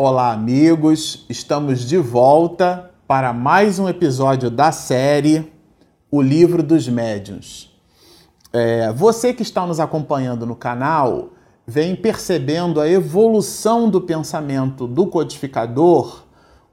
Olá, amigos! Estamos de volta para mais um episódio da série O Livro dos Médiuns. É, você que está nos acompanhando no canal vem percebendo a evolução do pensamento do codificador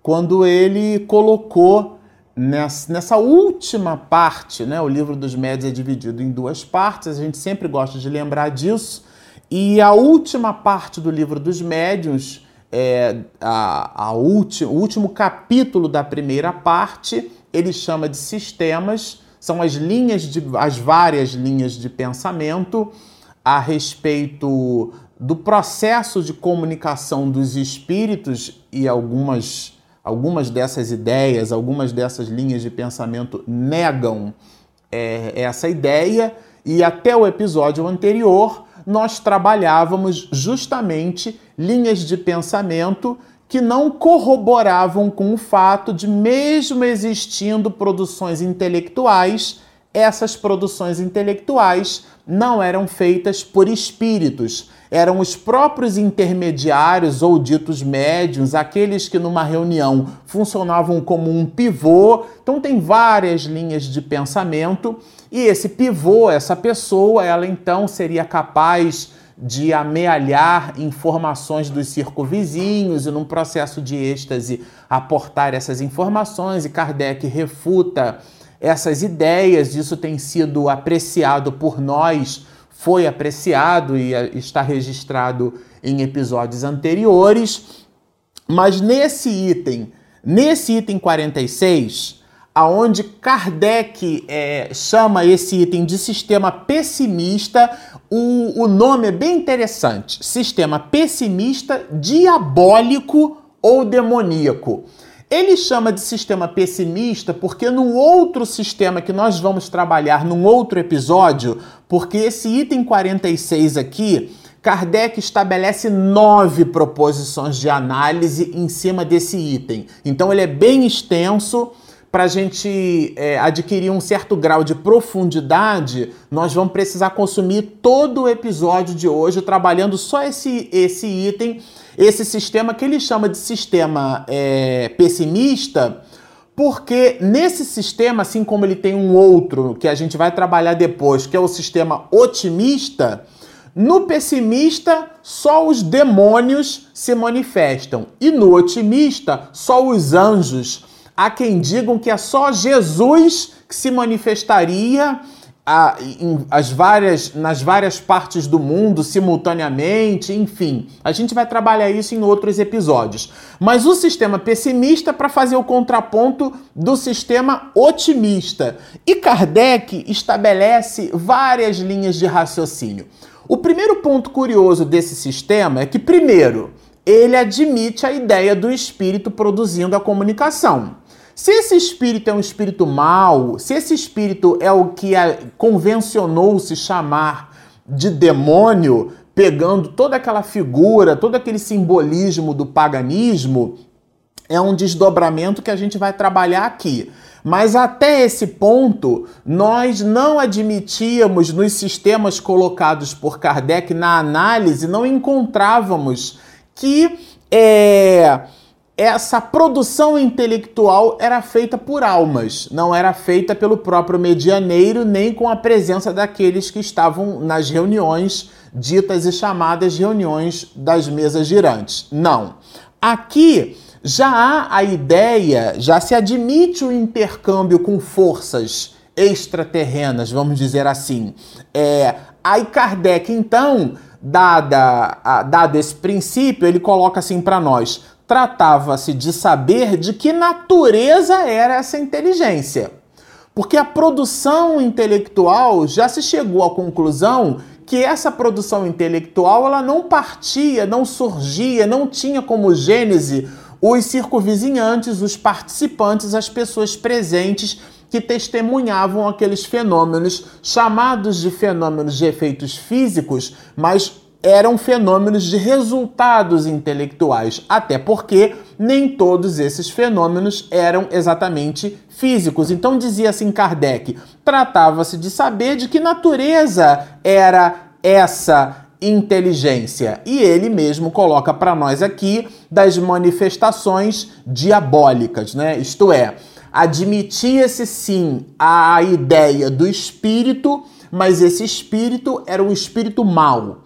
quando ele colocou nessa, nessa última parte, né? O livro dos médios é dividido em duas partes, a gente sempre gosta de lembrar disso. E a última parte do livro dos médiuns, é, a, a ulti, o último capítulo da primeira parte, ele chama de sistemas, são as linhas de as várias linhas de pensamento a respeito do processo de comunicação dos espíritos e algumas algumas dessas ideias, algumas dessas linhas de pensamento negam é, essa ideia. E até o episódio anterior nós trabalhávamos justamente linhas de pensamento que não corroboravam com o fato de, mesmo existindo produções intelectuais, essas produções intelectuais não eram feitas por espíritos, eram os próprios intermediários ou ditos médiums, aqueles que numa reunião funcionavam como um pivô. Então tem várias linhas de pensamento e esse pivô, essa pessoa, ela então seria capaz de amealhar informações dos circunvizinhos e num processo de êxtase aportar essas informações e Kardec refuta essas ideias, isso tem sido apreciado por nós, foi apreciado e eh, está registrado em episódios anteriores. Mas nesse item, nesse item 46, aonde Kardec é, chama esse item de sistema pessimista, o, o nome é bem interessante: sistema pessimista diabólico ou demoníaco. Ele chama de sistema pessimista porque no outro sistema que nós vamos trabalhar num outro episódio, porque esse item 46 aqui, Kardec estabelece nove proposições de análise em cima desse item. Então ele é bem extenso para a gente é, adquirir um certo grau de profundidade, nós vamos precisar consumir todo o episódio de hoje trabalhando só esse, esse item, esse sistema que ele chama de sistema é, pessimista, porque nesse sistema, assim como ele tem um outro que a gente vai trabalhar depois, que é o sistema otimista, no pessimista só os demônios se manifestam e no otimista só os anjos Há quem digam que é só Jesus que se manifestaria a, em, as várias, nas várias partes do mundo simultaneamente, enfim. A gente vai trabalhar isso em outros episódios. Mas o sistema pessimista para fazer o contraponto do sistema otimista. E Kardec estabelece várias linhas de raciocínio. O primeiro ponto curioso desse sistema é que, primeiro, ele admite a ideia do espírito produzindo a comunicação. Se esse espírito é um espírito mau, se esse espírito é o que convencionou-se chamar de demônio, pegando toda aquela figura, todo aquele simbolismo do paganismo, é um desdobramento que a gente vai trabalhar aqui. Mas até esse ponto, nós não admitíamos nos sistemas colocados por Kardec na análise, não encontrávamos que é, essa produção intelectual era feita por almas, não era feita pelo próprio medianeiro, nem com a presença daqueles que estavam nas reuniões ditas e chamadas reuniões das mesas girantes. Não. Aqui já há a ideia, já se admite o intercâmbio com forças extraterrenas, vamos dizer assim. É, aí Kardec, então, dada, a, dado esse princípio, ele coloca assim para nós: tratava-se de saber de que natureza era essa inteligência. Porque a produção intelectual já se chegou à conclusão que essa produção intelectual ela não partia, não surgia, não tinha como gênese os circunvizinhantes, os participantes, as pessoas presentes que testemunhavam aqueles fenômenos chamados de fenômenos de efeitos físicos, mas eram fenômenos de resultados intelectuais, até porque nem todos esses fenômenos eram exatamente físicos. Então dizia assim Kardec: tratava-se de saber de que natureza era essa inteligência. E ele mesmo coloca para nós aqui das manifestações diabólicas, né? Isto é, admitia-se sim a ideia do espírito, mas esse espírito era um espírito mau.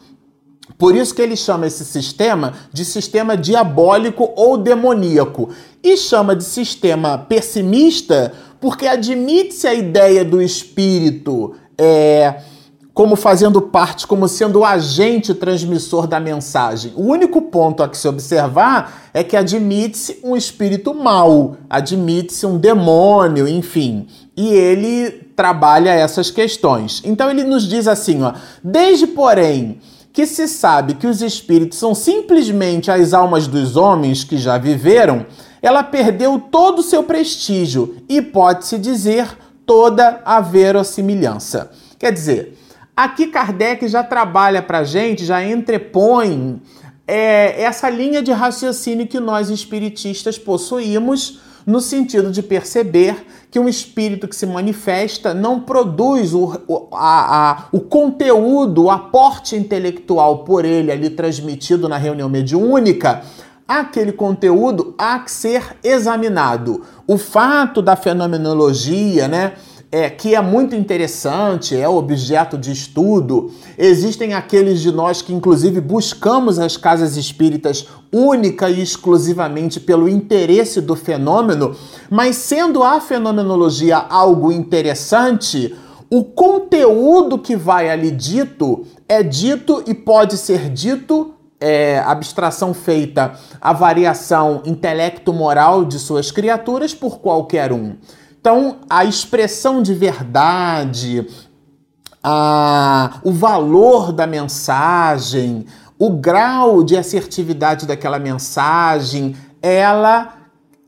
Por isso que ele chama esse sistema de sistema diabólico ou demoníaco. E chama de sistema pessimista porque admite-se a ideia do espírito é, como fazendo parte, como sendo o agente transmissor da mensagem. O único ponto a que se observar é que admite-se um espírito mau, admite-se um demônio, enfim. E ele trabalha essas questões. Então ele nos diz assim, ó, desde porém que se sabe que os espíritos são simplesmente as almas dos homens que já viveram, ela perdeu todo o seu prestígio e pode-se dizer toda a verossimilhança. Quer dizer, aqui Kardec já trabalha para a gente, já entrepõe é, essa linha de raciocínio que nós espiritistas possuímos no sentido de perceber que um espírito que se manifesta não produz o, a, a, o conteúdo, o aporte intelectual por ele ali transmitido na reunião mediúnica, aquele conteúdo há que ser examinado. O fato da fenomenologia, né? É, que é muito interessante, é objeto de estudo. Existem aqueles de nós que, inclusive, buscamos as casas espíritas única e exclusivamente pelo interesse do fenômeno, mas sendo a fenomenologia algo interessante, o conteúdo que vai ali dito é dito e pode ser dito é, abstração feita a variação intelecto-moral de suas criaturas por qualquer um. Então, a expressão de verdade, a, o valor da mensagem, o grau de assertividade daquela mensagem, ela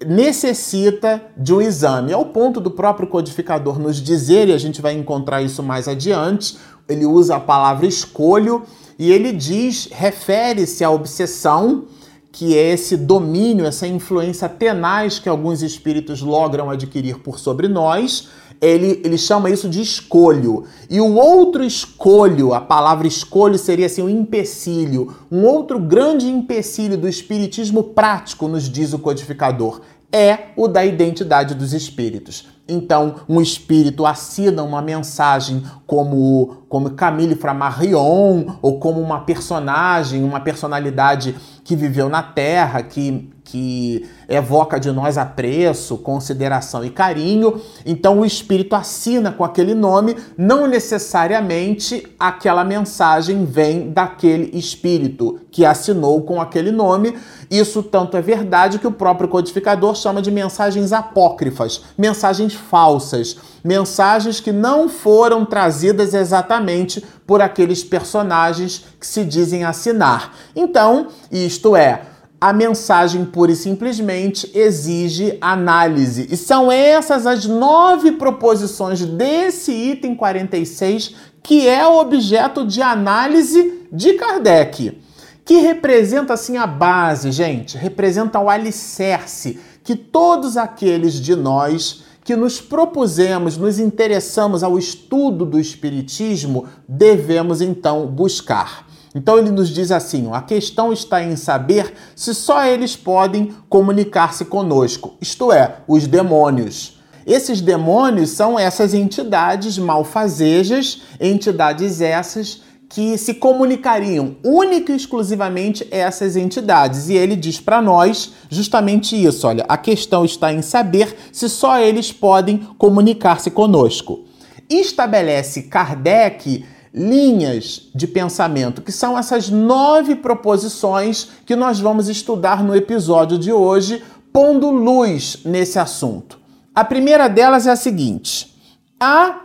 necessita de um exame. Ao ponto do próprio codificador nos dizer, e a gente vai encontrar isso mais adiante, ele usa a palavra escolho e ele diz, refere-se à obsessão, que é esse domínio, essa influência tenaz que alguns espíritos logram adquirir por sobre nós. Ele, ele chama isso de escolho. E o outro escolho, a palavra escolho seria assim um empecilho. Um outro grande empecilho do espiritismo prático, nos diz o codificador, é o da identidade dos espíritos. Então, um espírito assina uma mensagem como, como Camille Flammarion, ou como uma personagem, uma personalidade que viveu na Terra, que, que evoca de nós apreço, consideração e carinho. Então, o espírito assina com aquele nome, não necessariamente aquela mensagem vem daquele espírito que assinou com aquele nome. Isso tanto é verdade que o próprio codificador chama de mensagens apócrifas, mensagens falsas, mensagens que não foram trazidas exatamente por aqueles personagens que se dizem assinar. Então, isto é, a mensagem pura e simplesmente exige análise. E são essas as nove proposições desse item 46 que é o objeto de análise de Kardec. Que representa assim a base, gente, representa o alicerce que todos aqueles de nós que nos propusemos, nos interessamos ao estudo do Espiritismo, devemos então buscar. Então ele nos diz assim: a questão está em saber se só eles podem comunicar-se conosco, isto é, os demônios. Esses demônios são essas entidades malfazejas, entidades essas que se comunicariam única e exclusivamente essas entidades. E ele diz para nós justamente isso: olha, a questão está em saber se só eles podem comunicar-se conosco. Estabelece Kardec linhas de pensamento, que são essas nove proposições que nós vamos estudar no episódio de hoje, pondo luz nesse assunto. A primeira delas é a seguinte: há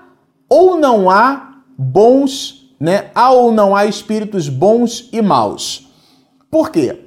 ou não há bons né? Há ou não há espíritos bons e maus? Por quê?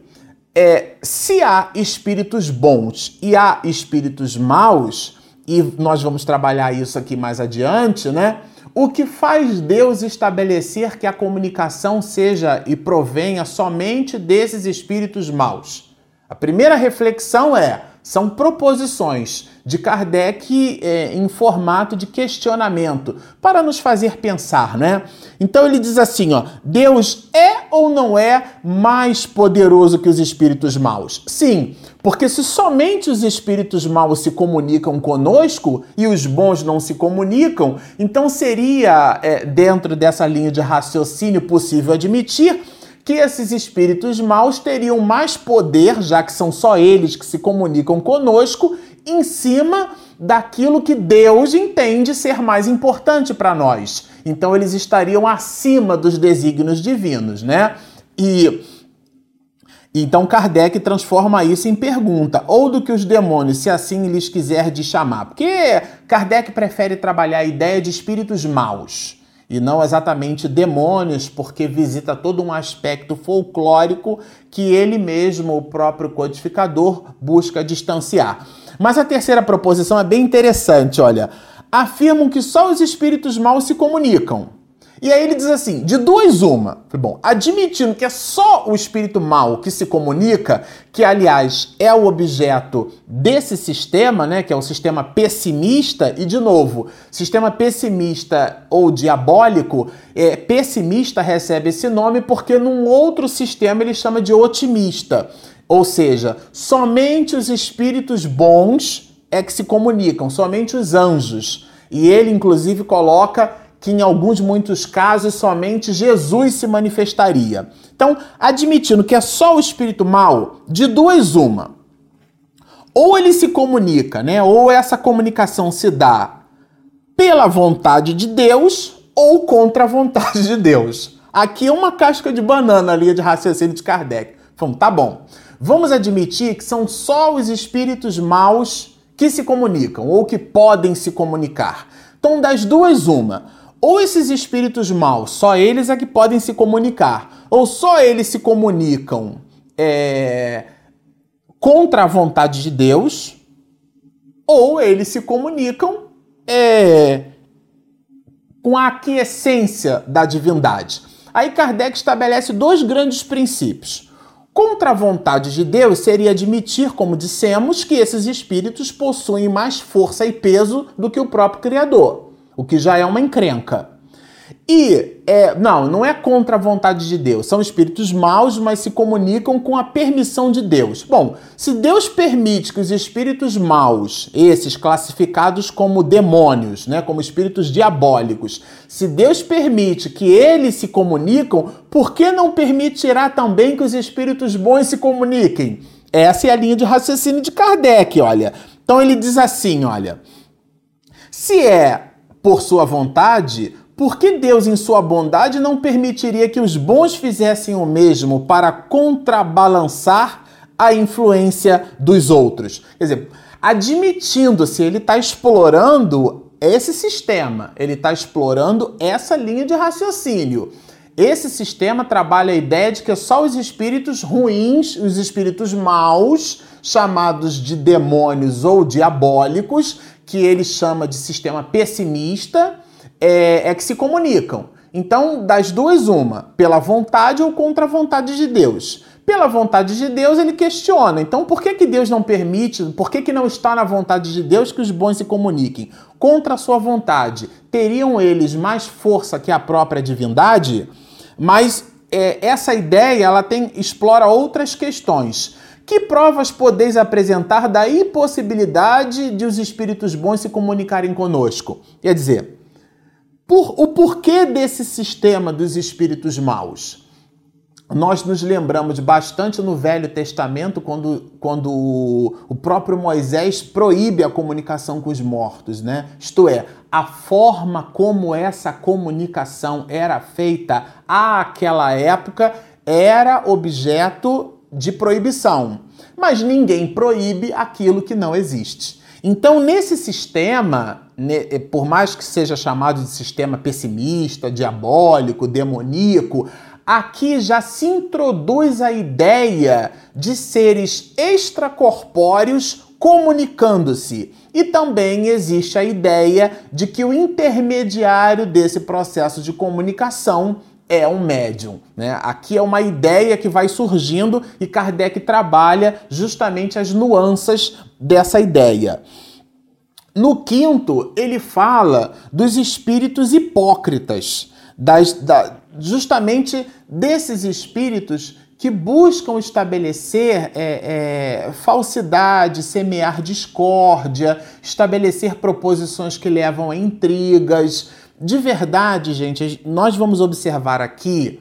É, se há espíritos bons e há espíritos maus, e nós vamos trabalhar isso aqui mais adiante, né? O que faz Deus estabelecer que a comunicação seja e provenha somente desses espíritos maus? A primeira reflexão é: São proposições de Kardec é, em formato de questionamento, para nos fazer pensar, né? Então ele diz assim, ó, Deus é ou não é mais poderoso que os espíritos maus? Sim, porque se somente os espíritos maus se comunicam conosco e os bons não se comunicam, então seria, é, dentro dessa linha de raciocínio possível admitir que esses espíritos maus teriam mais poder, já que são só eles que se comunicam conosco, em cima daquilo que Deus entende ser mais importante para nós. Então eles estariam acima dos desígnios divinos, né? E então Kardec transforma isso em pergunta, ou do que os demônios, se assim lhes quiser de chamar. Porque Kardec prefere trabalhar a ideia de espíritos maus e não exatamente demônios, porque visita todo um aspecto folclórico que ele mesmo, o próprio codificador, busca distanciar. Mas a terceira proposição é bem interessante, olha. Afirmam que só os espíritos maus se comunicam. E aí ele diz assim: de duas, uma. Bom, admitindo que é só o espírito mal que se comunica, que aliás é o objeto desse sistema, né? Que é o sistema pessimista, e de novo, sistema pessimista ou diabólico, é, pessimista recebe esse nome porque num outro sistema ele chama de otimista. Ou seja, somente os espíritos bons é que se comunicam, somente os anjos. E ele, inclusive, coloca que em alguns muitos casos somente Jesus se manifestaria. Então, admitindo que é só o espírito mal, de duas uma. Ou ele se comunica, né? Ou essa comunicação se dá pela vontade de Deus ou contra a vontade de Deus. Aqui é uma casca de banana ali de raciocínio de Kardec. Vamos, tá bom. Vamos admitir que são só os espíritos maus que se comunicam ou que podem se comunicar. Então, das duas, uma ou esses espíritos maus, só eles é que podem se comunicar, ou só eles se comunicam é, contra a vontade de Deus, ou eles se comunicam é, com a aquiescência da divindade. Aí Kardec estabelece dois grandes princípios. Contra a vontade de Deus seria admitir, como dissemos, que esses espíritos possuem mais força e peso do que o próprio Criador o que já é uma encrenca. E, é, não, não é contra a vontade de Deus. São espíritos maus, mas se comunicam com a permissão de Deus. Bom, se Deus permite que os espíritos maus, esses classificados como demônios, né, como espíritos diabólicos, se Deus permite que eles se comunicam, por que não permitirá também que os espíritos bons se comuniquem? Essa é a linha de raciocínio de Kardec, olha. Então ele diz assim, olha. Se é por sua vontade, por que Deus, em sua bondade, não permitiria que os bons fizessem o mesmo para contrabalançar a influência dos outros? Quer dizer, admitindo-se, ele está explorando esse sistema, ele está explorando essa linha de raciocínio. Esse sistema trabalha a ideia de que só os espíritos ruins, os espíritos maus, chamados de demônios ou diabólicos, que ele chama de sistema pessimista, é, é que se comunicam. Então, das duas, uma, pela vontade ou contra a vontade de Deus. Pela vontade de Deus, ele questiona. Então, por que, que Deus não permite, por que, que não está na vontade de Deus que os bons se comuniquem? Contra a sua vontade, teriam eles mais força que a própria divindade? Mas é, essa ideia ela tem explora outras questões. Que provas podeis apresentar da impossibilidade de os espíritos bons se comunicarem conosco? Quer dizer, por, o porquê desse sistema dos espíritos maus? Nós nos lembramos bastante no Velho Testamento, quando, quando o próprio Moisés proíbe a comunicação com os mortos, né? Isto é, a forma como essa comunicação era feita àquela época era objeto de proibição, mas ninguém proíbe aquilo que não existe. Então, nesse sistema, eh, por mais que seja chamado de sistema pessimista, diabólico, demoníaco, aqui já se introduz a ideia de seres extracorpóreos comunicando-se. E também existe a ideia de que o intermediário desse processo de comunicação é um médium. Né? Aqui é uma ideia que vai surgindo e Kardec trabalha justamente as nuances dessa ideia. No quinto, ele fala dos espíritos hipócritas, das, da, justamente desses espíritos que buscam estabelecer é, é, falsidade, semear discórdia, estabelecer proposições que levam a intrigas. De verdade, gente, nós vamos observar aqui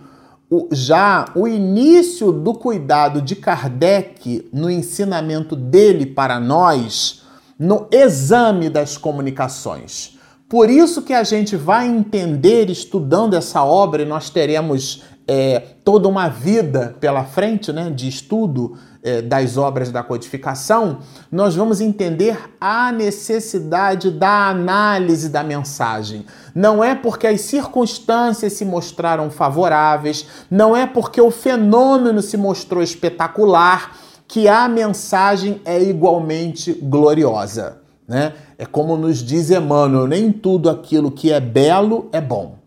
o, já o início do cuidado de Kardec no ensinamento dele para nós no exame das comunicações. Por isso que a gente vai entender estudando essa obra, e nós teremos é, toda uma vida pela frente né, de estudo é, das obras da codificação, nós vamos entender a necessidade da análise da mensagem. Não é porque as circunstâncias se mostraram favoráveis, não é porque o fenômeno se mostrou espetacular que a mensagem é igualmente gloriosa. Né? É como nos diz Emmanuel: nem tudo aquilo que é belo é bom.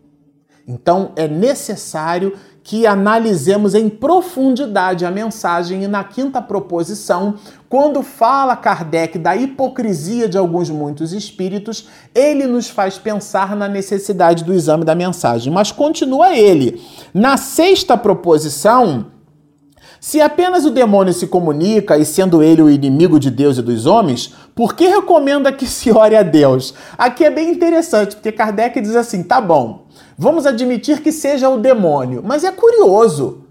Então é necessário que analisemos em profundidade a mensagem e na quinta proposição, quando fala Kardec da hipocrisia de alguns muitos espíritos, ele nos faz pensar na necessidade do exame da mensagem. Mas continua ele. Na sexta proposição, se apenas o demônio se comunica e sendo ele o inimigo de Deus e dos homens, por que recomenda que se ore a Deus? Aqui é bem interessante, porque Kardec diz assim: tá bom, Vamos admitir que seja o demônio, mas é curioso.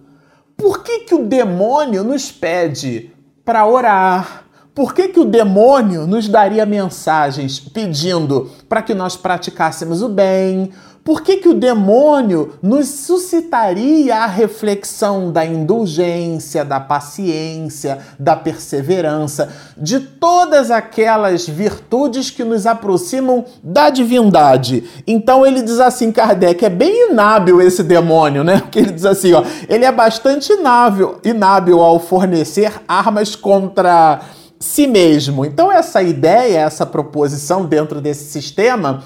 Por que, que o demônio nos pede para orar? Por que, que o demônio nos daria mensagens pedindo para que nós praticássemos o bem? Por que, que o demônio nos suscitaria a reflexão da indulgência, da paciência, da perseverança, de todas aquelas virtudes que nos aproximam da divindade? Então ele diz assim, Kardec, é bem inábil esse demônio, né? Porque ele diz assim, ó, ele é bastante inábil, inábil ao fornecer armas contra si mesmo. Então essa ideia, essa proposição dentro desse sistema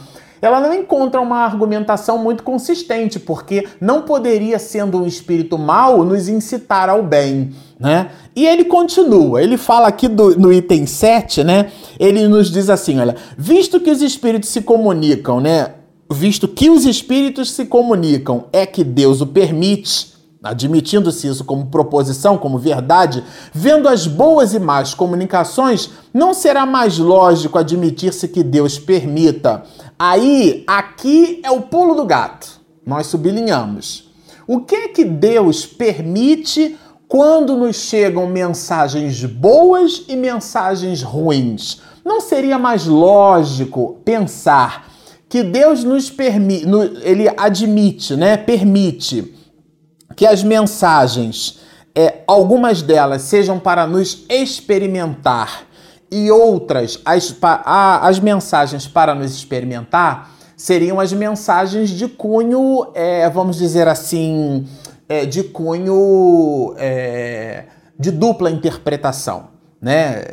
ela não encontra uma argumentação muito consistente, porque não poderia, sendo um espírito mau, nos incitar ao bem. Né? E ele continua, ele fala aqui do, no item 7, né? Ele nos diz assim: olha, visto que os espíritos se comunicam, né? Visto que os espíritos se comunicam, é que Deus o permite Admitindo-se isso como proposição, como verdade, vendo as boas e más comunicações, não será mais lógico admitir-se que Deus permita. Aí, aqui é o pulo do gato. Nós sublinhamos. O que é que Deus permite quando nos chegam mensagens boas e mensagens ruins? Não seria mais lógico pensar que Deus nos permite, ele admite, né? Permite que as mensagens, é, algumas delas sejam para nos experimentar e outras, as, a, as mensagens para nos experimentar, seriam as mensagens de cunho, é, vamos dizer assim, é, de cunho é, de dupla interpretação, né?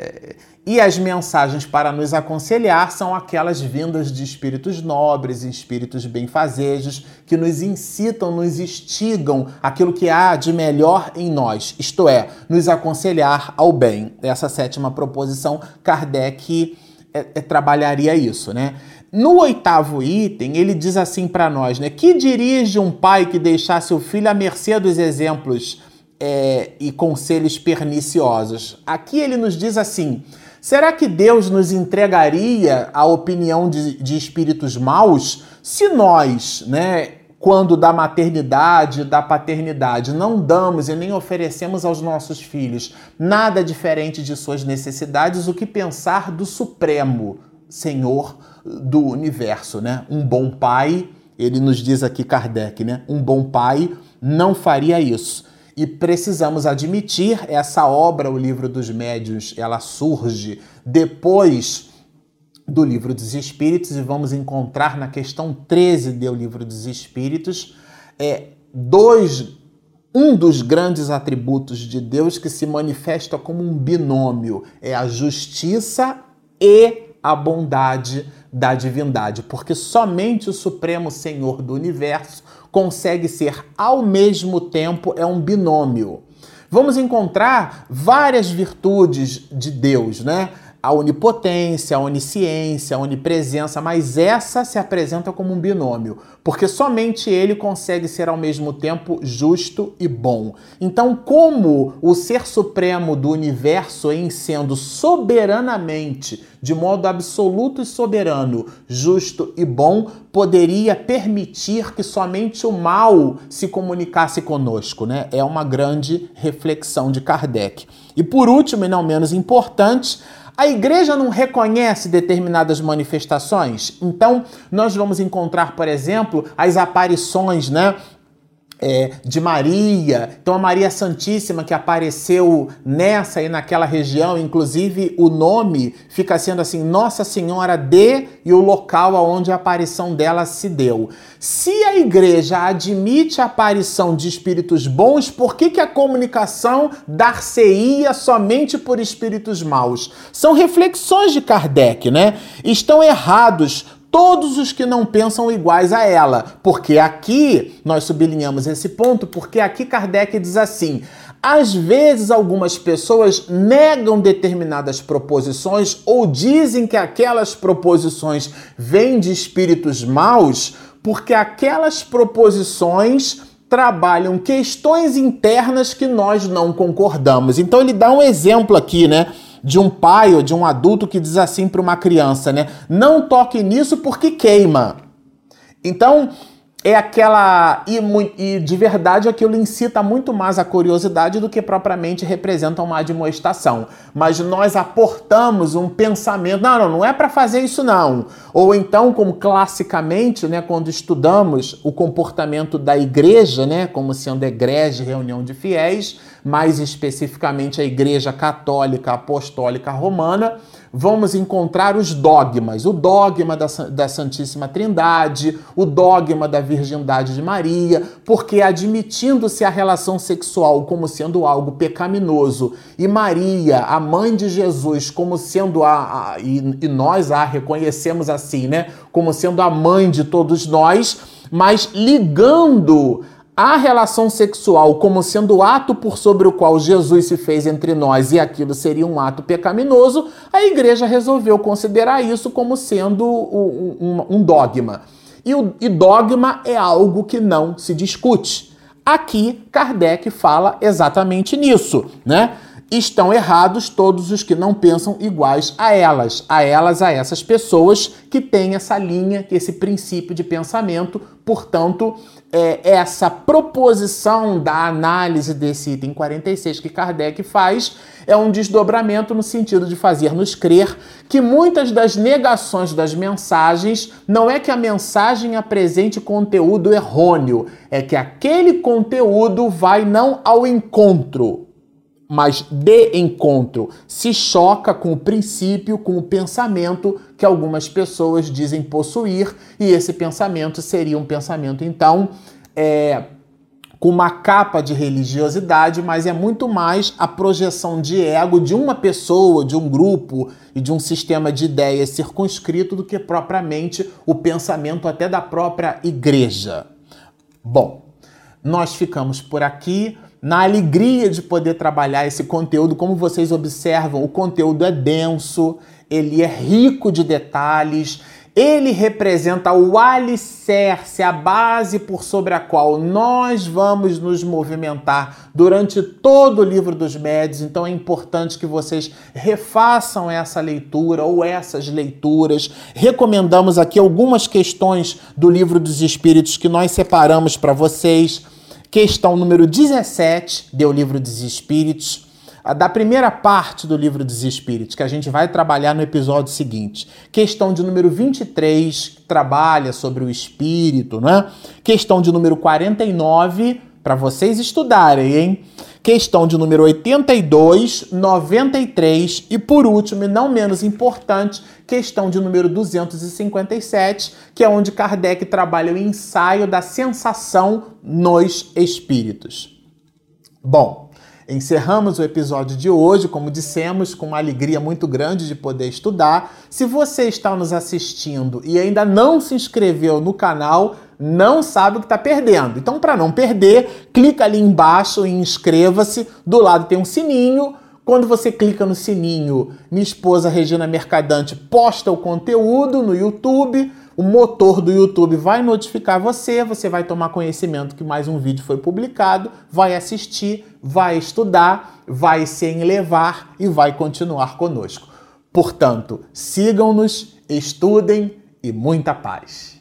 E as mensagens para nos aconselhar são aquelas vindas de espíritos nobres, espíritos benfazejos, que nos incitam, nos instigam aquilo que há de melhor em nós, isto é, nos aconselhar ao bem. Essa sétima proposição, Kardec é, é, trabalharia isso, né? No oitavo item, ele diz assim para nós, né? Que dirige um pai que deixasse o filho à mercê dos exemplos é, e conselhos perniciosos? Aqui ele nos diz assim Será que Deus nos entregaria a opinião de, de espíritos maus se nós, né, quando da maternidade, da paternidade, não damos e nem oferecemos aos nossos filhos nada diferente de suas necessidades, o que pensar do Supremo Senhor do universo, né? Um bom pai, ele nos diz aqui Kardec, né? Um bom pai não faria isso. E precisamos admitir, essa obra, o Livro dos Médiuns, ela surge depois do Livro dos Espíritos e vamos encontrar na questão 13 do Livro dos Espíritos é, dois, um dos grandes atributos de Deus que se manifesta como um binômio, é a justiça e a bondade da divindade, porque somente o Supremo Senhor do Universo consegue ser ao mesmo tempo, é um binômio. Vamos encontrar várias virtudes de Deus, né? A onipotência, a onisciência, a onipresença, mas essa se apresenta como um binômio, porque somente ele consegue ser ao mesmo tempo justo e bom. Então, como o ser supremo do universo, em sendo soberanamente, de modo absoluto e soberano, justo e bom, poderia permitir que somente o mal se comunicasse conosco, né? É uma grande reflexão de Kardec. E por último, e não menos importante, a igreja não reconhece determinadas manifestações? Então, nós vamos encontrar, por exemplo, as aparições, né? É, de Maria. Então, a Maria Santíssima que apareceu nessa e naquela região, inclusive o nome fica sendo assim: Nossa Senhora de e o local aonde a aparição dela se deu. Se a igreja admite a aparição de espíritos bons, por que, que a comunicação dar-se-ia somente por espíritos maus? São reflexões de Kardec, né? Estão errados todos os que não pensam iguais a ela. Porque aqui nós sublinhamos esse ponto, porque aqui Kardec diz assim: às vezes, algumas pessoas negam determinadas proposições ou dizem que aquelas proposições vêm de espíritos maus, porque aquelas proposições trabalham questões internas que nós não concordamos. Então, ele dá um exemplo aqui, né? De um pai ou de um adulto que diz assim para uma criança, né? Não toque nisso porque queima. Então, é aquela. E, e, de verdade aquilo incita muito mais a curiosidade do que propriamente representa uma admoestação. Mas nós aportamos um pensamento. Não, não, não é para fazer isso, não. Ou então, como classicamente, né, quando estudamos o comportamento da igreja, né, como sendo egrégia, reunião de fiéis, mais especificamente a igreja católica apostólica romana vamos encontrar os dogmas: o dogma da, da Santíssima Trindade, o dogma da Virgindade de Maria, porque admitindo-se a relação sexual como sendo algo pecaminoso e Maria, a mãe de Jesus, como sendo a. a e, e nós a reconhecemos assim, né? Como sendo a mãe de todos nós, mas ligando a relação sexual como sendo o ato por sobre o qual Jesus se fez entre nós e aquilo seria um ato pecaminoso, a igreja resolveu considerar isso como sendo um, um, um dogma. E, o, e dogma é algo que não se discute. Aqui, Kardec fala exatamente nisso, né? estão errados todos os que não pensam iguais a elas, a elas, a essas pessoas que têm essa linha, esse princípio de pensamento. Portanto, é, essa proposição da análise desse item 46 que Kardec faz é um desdobramento no sentido de fazer-nos crer que muitas das negações das mensagens não é que a mensagem apresente conteúdo errôneo, é que aquele conteúdo vai não ao encontro mas de encontro se choca com o princípio, com o pensamento que algumas pessoas dizem possuir, e esse pensamento seria um pensamento, então, é, com uma capa de religiosidade, mas é muito mais a projeção de ego de uma pessoa, de um grupo e de um sistema de ideias circunscrito do que propriamente o pensamento até da própria igreja. Bom, nós ficamos por aqui na alegria de poder trabalhar esse conteúdo. Como vocês observam, o conteúdo é denso, ele é rico de detalhes, ele representa o alicerce, a base por sobre a qual nós vamos nos movimentar durante todo o livro dos médios. Então é importante que vocês refaçam essa leitura ou essas leituras. Recomendamos aqui algumas questões do livro dos Espíritos que nós separamos para vocês questão número 17 do Livro dos Espíritos, da primeira parte do Livro dos Espíritos, que a gente vai trabalhar no episódio seguinte. Questão de número 23, que trabalha sobre o espírito, né? Questão de número 49, para vocês estudarem, hein? Questão de número 82, 93 e por último, e não menos importante, questão de número 257, que é onde Kardec trabalha o ensaio da sensação nos espíritos. Bom, Encerramos o episódio de hoje, como dissemos, com uma alegria muito grande de poder estudar. Se você está nos assistindo e ainda não se inscreveu no canal, não sabe o que está perdendo. Então, para não perder, clica ali embaixo e inscreva-se. Do lado tem um sininho. Quando você clica no sininho, minha esposa Regina Mercadante posta o conteúdo no YouTube. O motor do YouTube vai notificar você, você vai tomar conhecimento que mais um vídeo foi publicado, vai assistir, vai estudar, vai se enlevar e vai continuar conosco. Portanto, sigam-nos, estudem e muita paz.